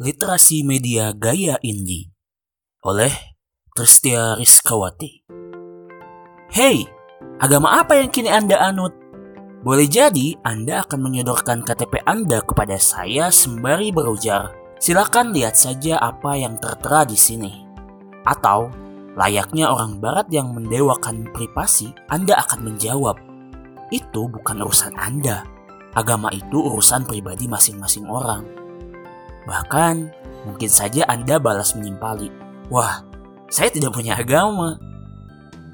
Literasi Media Gaya Indie oleh Tristia Rizkawati. Hey, agama apa yang kini Anda anut? Boleh jadi Anda akan menyodorkan KTP Anda kepada saya sembari berujar, silakan lihat saja apa yang tertera di sini. Atau, layaknya orang barat yang mendewakan privasi, Anda akan menjawab, itu bukan urusan Anda. Agama itu urusan pribadi masing-masing orang. Bahkan, mungkin saja Anda balas menimpali, wah, saya tidak punya agama.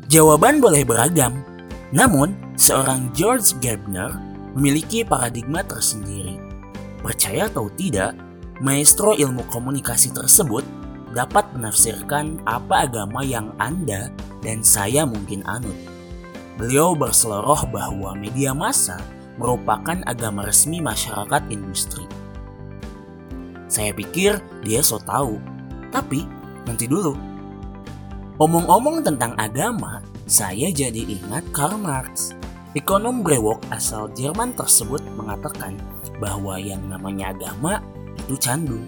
Jawaban boleh beragam, namun seorang George Gardner memiliki paradigma tersendiri. Percaya atau tidak, maestro ilmu komunikasi tersebut dapat menafsirkan apa agama yang Anda dan saya mungkin anut. Beliau berseloroh bahwa media massa merupakan agama resmi masyarakat industri. Saya pikir dia so tahu, tapi nanti dulu. Omong-omong tentang agama, saya jadi ingat Karl Marx. Ekonom brewok asal Jerman tersebut mengatakan bahwa yang namanya agama itu candu.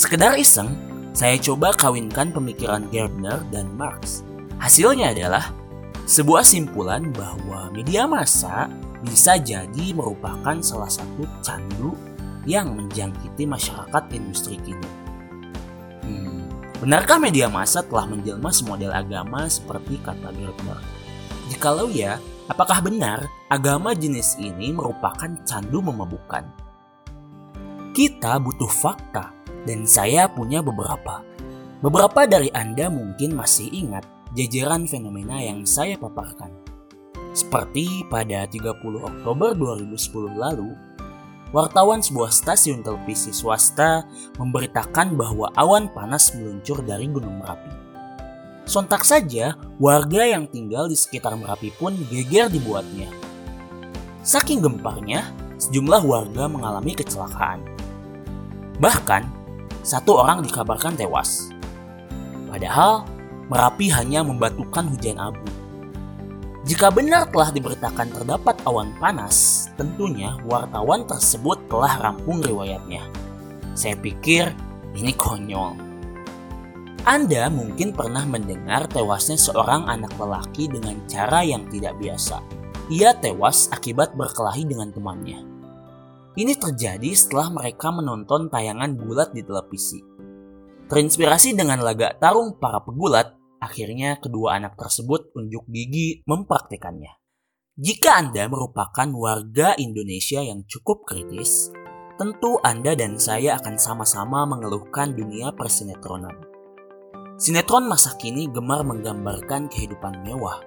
Sekedar iseng, saya coba kawinkan pemikiran Gardner dan Marx. Hasilnya adalah sebuah simpulan bahwa media massa bisa jadi merupakan salah satu candu yang menjangkiti masyarakat industri kini. Hmm, benarkah media massa telah menjelma semodel agama seperti kata Gardner? Jikalau ya, apakah benar agama jenis ini merupakan candu memabukkan? Kita butuh fakta, dan saya punya beberapa. Beberapa dari Anda mungkin masih ingat jajaran fenomena yang saya paparkan. Seperti pada 30 Oktober 2010 lalu, wartawan sebuah stasiun televisi swasta memberitakan bahwa awan panas meluncur dari Gunung Merapi. Sontak saja, warga yang tinggal di sekitar Merapi pun geger dibuatnya. Saking gemparnya, sejumlah warga mengalami kecelakaan. Bahkan, satu orang dikabarkan tewas. Padahal, Merapi hanya membatukan hujan abu. Jika benar telah diberitakan terdapat awan panas, tentunya wartawan tersebut telah rampung riwayatnya. Saya pikir ini konyol. Anda mungkin pernah mendengar tewasnya seorang anak lelaki dengan cara yang tidak biasa. Ia tewas akibat berkelahi dengan temannya. Ini terjadi setelah mereka menonton tayangan bulat di televisi. Terinspirasi dengan laga tarung para pegulat, akhirnya kedua anak tersebut unjuk gigi mempraktikannya. Jika Anda merupakan warga Indonesia yang cukup kritis, tentu Anda dan saya akan sama-sama mengeluhkan dunia persinetronan. Sinetron masa kini gemar menggambarkan kehidupan mewah.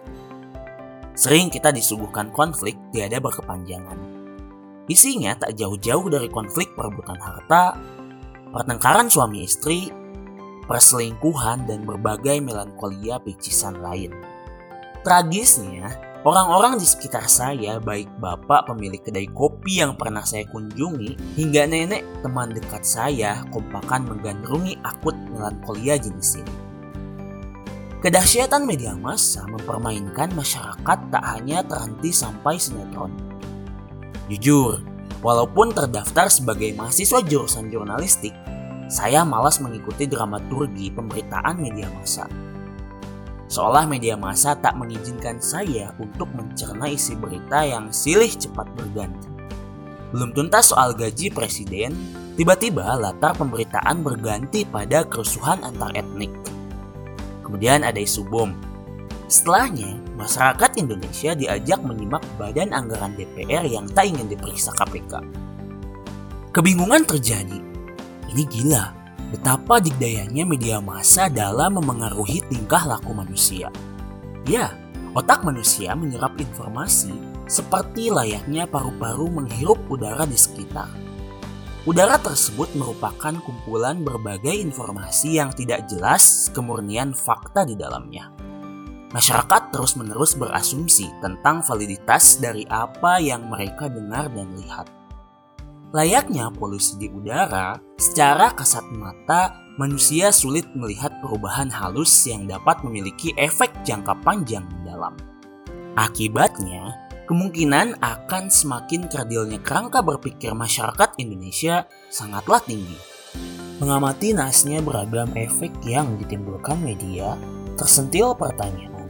Sering kita disuguhkan konflik tiada berkepanjangan. Isinya tak jauh-jauh dari konflik perebutan harta, pertengkaran suami istri, perselingkuhan, dan berbagai melankolia picisan lain. Tragisnya, orang-orang di sekitar saya, baik bapak pemilik kedai kopi yang pernah saya kunjungi, hingga nenek teman dekat saya, kompakan menggandrungi akut melankolia jenis ini. Kedahsyatan media massa mempermainkan masyarakat tak hanya terhenti sampai sinetron. Jujur, walaupun terdaftar sebagai mahasiswa jurusan jurnalistik, saya malas mengikuti dramaturgi pemberitaan media massa. Seolah media massa tak mengizinkan saya untuk mencerna isi berita yang silih cepat berganti. Belum tuntas soal gaji presiden, tiba-tiba latar pemberitaan berganti pada kerusuhan antar etnik. Kemudian ada isu bom. Setelahnya, masyarakat Indonesia diajak menyimak badan anggaran DPR yang tak ingin diperiksa KPK. Kebingungan terjadi ini gila, betapa dikdayanya media massa dalam memengaruhi tingkah laku manusia. Ya, otak manusia menyerap informasi seperti layaknya paru-paru menghirup udara di sekitar. Udara tersebut merupakan kumpulan berbagai informasi yang tidak jelas kemurnian fakta di dalamnya. Masyarakat terus-menerus berasumsi tentang validitas dari apa yang mereka dengar dan lihat. Layaknya polusi di udara, secara kasat mata manusia sulit melihat perubahan halus yang dapat memiliki efek jangka panjang mendalam. Akibatnya, kemungkinan akan semakin kerdilnya kerangka berpikir masyarakat Indonesia sangatlah tinggi. Mengamati naasnya beragam efek yang ditimbulkan media, tersentil pertanyaan.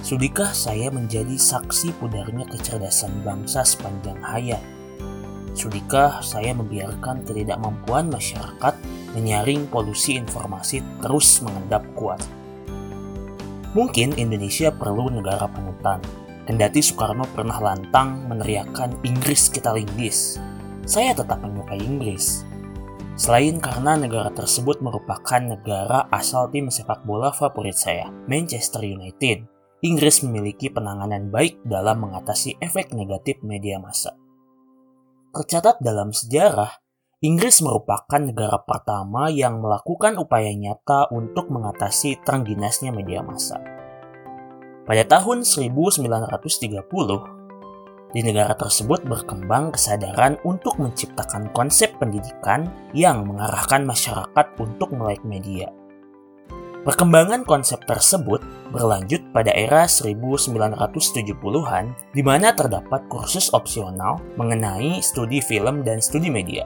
Sudikah saya menjadi saksi pudarnya kecerdasan bangsa sepanjang hayat? Sudikah saya membiarkan ketidakmampuan masyarakat menyaring polusi informasi terus mengendap kuat? Mungkin Indonesia perlu negara panutan, kendati Soekarno pernah lantang meneriakkan Inggris kita linggis. Saya tetap menyukai Inggris, Selain karena negara tersebut merupakan negara asal tim sepak bola favorit saya, Manchester United, Inggris memiliki penanganan baik dalam mengatasi efek negatif media massa. Tercatat dalam sejarah, Inggris merupakan negara pertama yang melakukan upaya nyata untuk mengatasi terengginasnya media massa. Pada tahun 1930, di negara tersebut berkembang kesadaran untuk menciptakan konsep pendidikan yang mengarahkan masyarakat untuk melek media. Perkembangan konsep tersebut berlanjut pada era 1970-an di mana terdapat kursus opsional mengenai studi film dan studi media.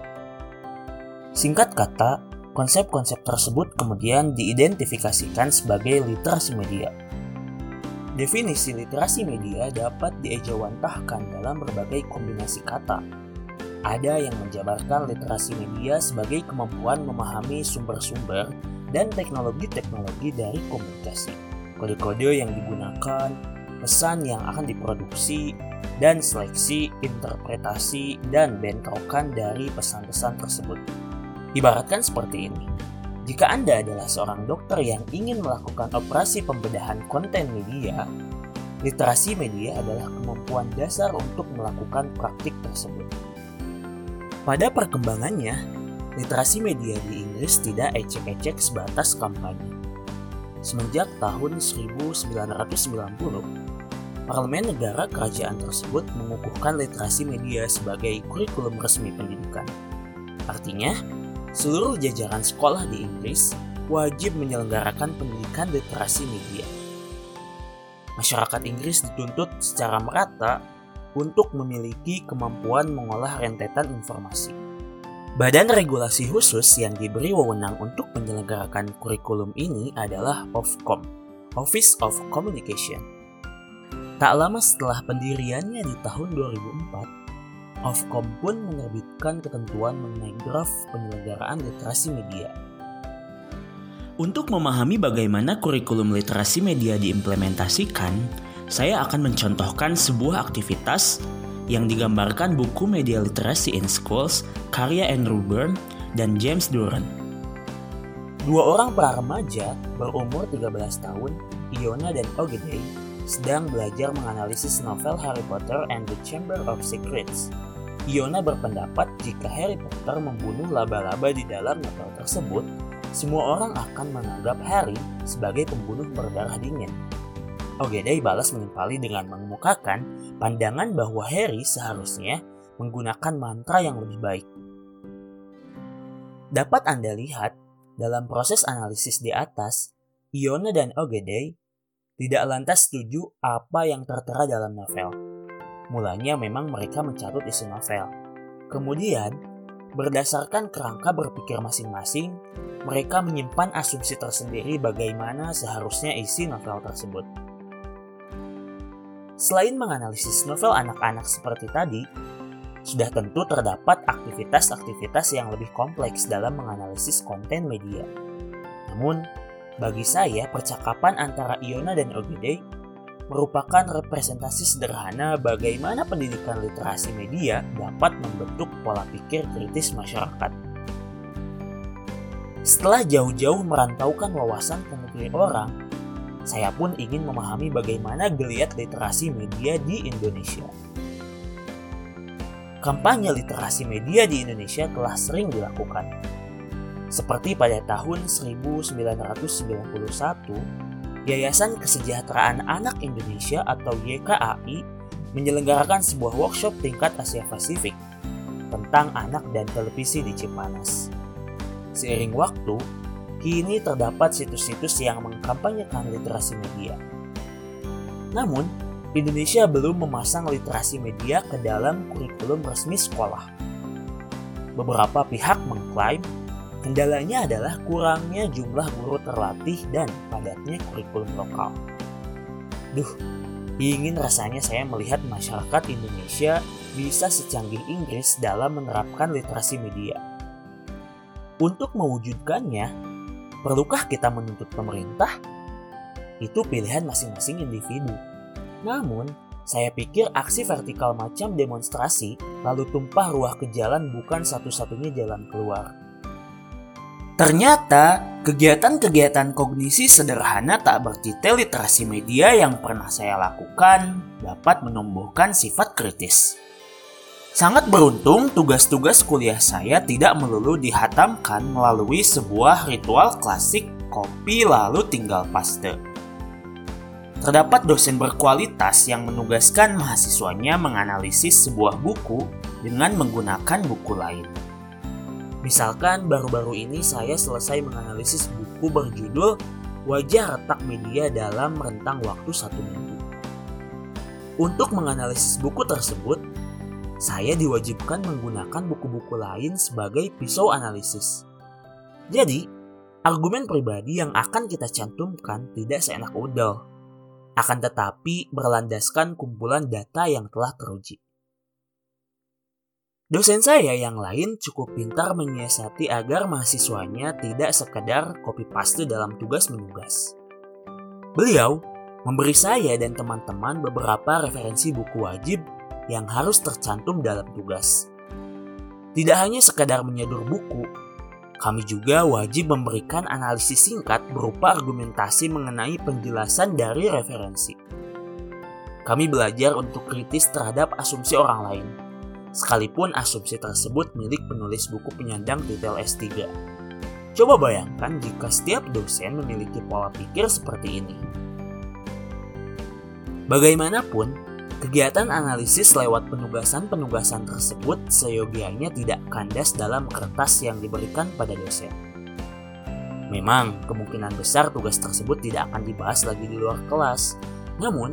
Singkat kata, konsep-konsep tersebut kemudian diidentifikasikan sebagai literasi media Definisi literasi media dapat diejawantahkan dalam berbagai kombinasi kata. Ada yang menjabarkan literasi media sebagai kemampuan memahami sumber-sumber dan teknologi-teknologi dari komunikasi, kode-kode yang digunakan, pesan yang akan diproduksi, dan seleksi, interpretasi, dan bentrokan dari pesan-pesan tersebut. Ibaratkan seperti ini jika Anda adalah seorang dokter yang ingin melakukan operasi pembedahan konten media, literasi media adalah kemampuan dasar untuk melakukan praktik tersebut. Pada perkembangannya, literasi media di Inggris tidak ecek-ecek sebatas kampanye. Semenjak tahun 1990, Parlemen negara kerajaan tersebut mengukuhkan literasi media sebagai kurikulum resmi pendidikan. Artinya, seluruh jajaran sekolah di Inggris wajib menyelenggarakan pendidikan literasi media. Masyarakat Inggris dituntut secara merata untuk memiliki kemampuan mengolah rentetan informasi. Badan regulasi khusus yang diberi wewenang untuk menyelenggarakan kurikulum ini adalah Ofcom, Office of Communication. Tak lama setelah pendiriannya di tahun 2004, Ofcom pun menerbitkan ketentuan mengenai draft penyelenggaraan literasi media. Untuk memahami bagaimana kurikulum literasi media diimplementasikan, saya akan mencontohkan sebuah aktivitas yang digambarkan buku Media Literacy in Schools karya Andrew Byrne dan James Duran. Dua orang para remaja berumur 13 tahun, Iona dan Ogedei, sedang belajar menganalisis novel Harry Potter and the Chamber of Secrets Iona berpendapat jika Harry Potter membunuh laba-laba di dalam novel tersebut, semua orang akan menganggap Harry sebagai pembunuh berdarah dingin. Ogedei balas menimpali dengan mengemukakan pandangan bahwa Harry seharusnya menggunakan mantra yang lebih baik. Dapat Anda lihat, dalam proses analisis di atas, Iona dan Ogedei tidak lantas setuju apa yang tertera dalam novel Mulanya memang mereka mencatut isi novel. Kemudian, berdasarkan kerangka berpikir masing-masing, mereka menyimpan asumsi tersendiri bagaimana seharusnya isi novel tersebut. Selain menganalisis novel anak-anak seperti tadi, sudah tentu terdapat aktivitas-aktivitas yang lebih kompleks dalam menganalisis konten media. Namun, bagi saya, percakapan antara Iona dan Ogide merupakan representasi sederhana bagaimana pendidikan literasi media dapat membentuk pola pikir kritis masyarakat. Setelah jauh-jauh merantaukan wawasan ke orang, saya pun ingin memahami bagaimana geliat literasi media di Indonesia. Kampanye literasi media di Indonesia telah sering dilakukan. Seperti pada tahun 1991 Yayasan Kesejahteraan Anak Indonesia atau YKAI menyelenggarakan sebuah workshop tingkat Asia Pasifik tentang anak dan televisi di Cipanas. Seiring waktu, kini terdapat situs-situs yang mengkampanyekan literasi media. Namun, Indonesia belum memasang literasi media ke dalam kurikulum resmi sekolah. Beberapa pihak mengklaim Kendalanya adalah kurangnya jumlah guru terlatih dan padatnya kurikulum lokal. Duh, ingin rasanya saya melihat masyarakat Indonesia bisa secanggih Inggris dalam menerapkan literasi media. Untuk mewujudkannya, perlukah kita menuntut pemerintah? Itu pilihan masing-masing individu. Namun, saya pikir aksi vertikal macam demonstrasi lalu tumpah ruah ke jalan bukan satu-satunya jalan keluar. Ternyata, kegiatan-kegiatan kognisi sederhana tak bertitel literasi media yang pernah saya lakukan dapat menumbuhkan sifat kritis. Sangat beruntung tugas-tugas kuliah saya tidak melulu dihatamkan melalui sebuah ritual klasik kopi lalu tinggal paste. Terdapat dosen berkualitas yang menugaskan mahasiswanya menganalisis sebuah buku dengan menggunakan buku lain. Misalkan baru-baru ini saya selesai menganalisis buku berjudul Wajah Retak Media dalam Rentang Waktu Satu Minggu. Untuk menganalisis buku tersebut, saya diwajibkan menggunakan buku-buku lain sebagai pisau analisis. Jadi, argumen pribadi yang akan kita cantumkan tidak seenak udel, akan tetapi berlandaskan kumpulan data yang telah teruji. Dosen saya yang lain cukup pintar menyiasati agar mahasiswanya tidak sekedar copy paste dalam tugas menugas. Beliau memberi saya dan teman-teman beberapa referensi buku wajib yang harus tercantum dalam tugas. Tidak hanya sekedar menyedur buku, kami juga wajib memberikan analisis singkat berupa argumentasi mengenai penjelasan dari referensi. Kami belajar untuk kritis terhadap asumsi orang lain, sekalipun asumsi tersebut milik penulis buku penyandang titel S3. Coba bayangkan jika setiap dosen memiliki pola pikir seperti ini. Bagaimanapun, kegiatan analisis lewat penugasan-penugasan tersebut seyogianya tidak kandas dalam kertas yang diberikan pada dosen. Memang, kemungkinan besar tugas tersebut tidak akan dibahas lagi di luar kelas. Namun,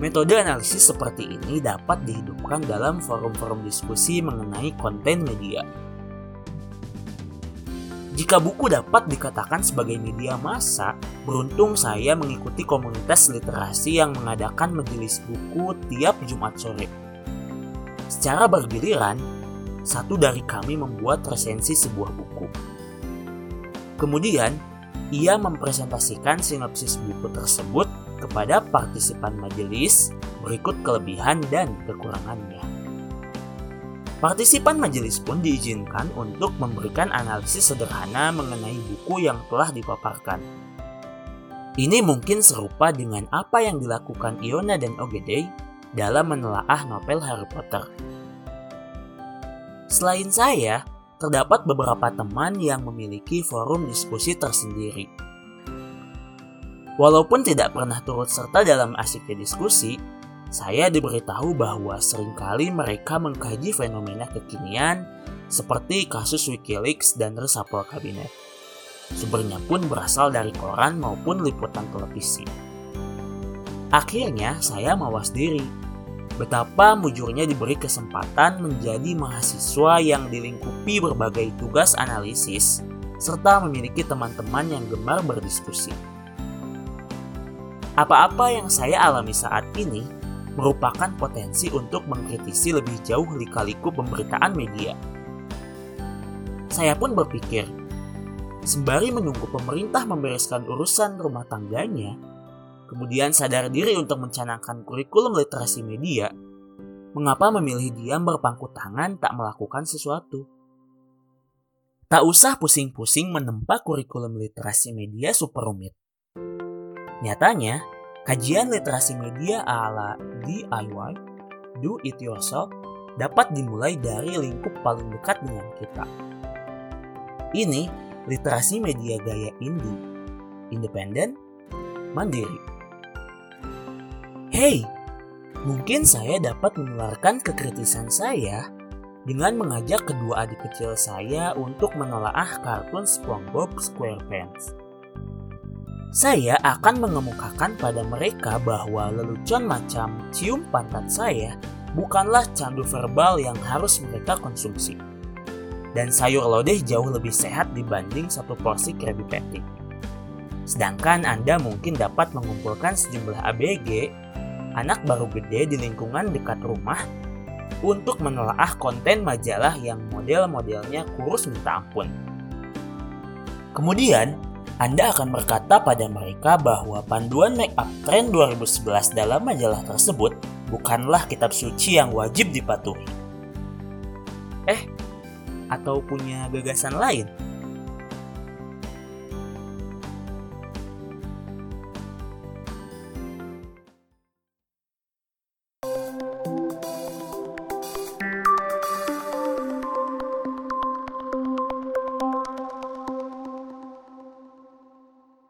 Metode analisis seperti ini dapat dihidupkan dalam forum-forum diskusi mengenai konten media. Jika buku dapat dikatakan sebagai media massa, beruntung saya mengikuti komunitas literasi yang mengadakan majelis buku tiap Jumat sore. Secara bergiliran, satu dari kami membuat resensi sebuah buku. Kemudian, ia mempresentasikan sinopsis buku tersebut kepada partisipan majelis berikut kelebihan dan kekurangannya. Partisipan majelis pun diizinkan untuk memberikan analisis sederhana mengenai buku yang telah dipaparkan. Ini mungkin serupa dengan apa yang dilakukan Iona dan Ogedei dalam menelaah novel Harry Potter. Selain saya, terdapat beberapa teman yang memiliki forum diskusi tersendiri Walaupun tidak pernah turut serta dalam asiknya diskusi, saya diberitahu bahwa sering kali mereka mengkaji fenomena kekinian seperti kasus Wikileaks dan resapel kabinet. Sumbernya pun berasal dari koran maupun liputan televisi. Akhirnya saya mawas diri. Betapa mujurnya diberi kesempatan menjadi mahasiswa yang dilingkupi berbagai tugas analisis serta memiliki teman-teman yang gemar berdiskusi. Apa-apa yang saya alami saat ini merupakan potensi untuk mengkritisi lebih jauh lika-liku pemberitaan media. Saya pun berpikir, sembari menunggu pemerintah membereskan urusan rumah tangganya, kemudian sadar diri untuk mencanangkan kurikulum literasi media, mengapa memilih diam berpangku tangan tak melakukan sesuatu? Tak usah pusing-pusing menempa kurikulum literasi media super rumit. Nyatanya, kajian literasi media ala DIY, do it yourself, dapat dimulai dari lingkup paling dekat dengan kita. Ini literasi media gaya indie, independen, mandiri. Hey, mungkin saya dapat menularkan kekritisan saya dengan mengajak kedua adik kecil saya untuk menelaah kartun SpongeBob SquarePants. Saya akan mengemukakan pada mereka bahwa lelucon macam cium pantat saya bukanlah candu verbal yang harus mereka konsumsi. Dan sayur lodeh jauh lebih sehat dibanding satu porsi Krabby Patty. Sedangkan Anda mungkin dapat mengumpulkan sejumlah ABG, anak baru gede di lingkungan dekat rumah, untuk menelaah konten majalah yang model-modelnya kurus minta ampun. Kemudian, Anda akan berkata pada mereka bahwa panduan make up trend 2011 dalam majalah tersebut bukanlah kitab suci yang wajib dipatuhi. Eh, atau punya gagasan lain?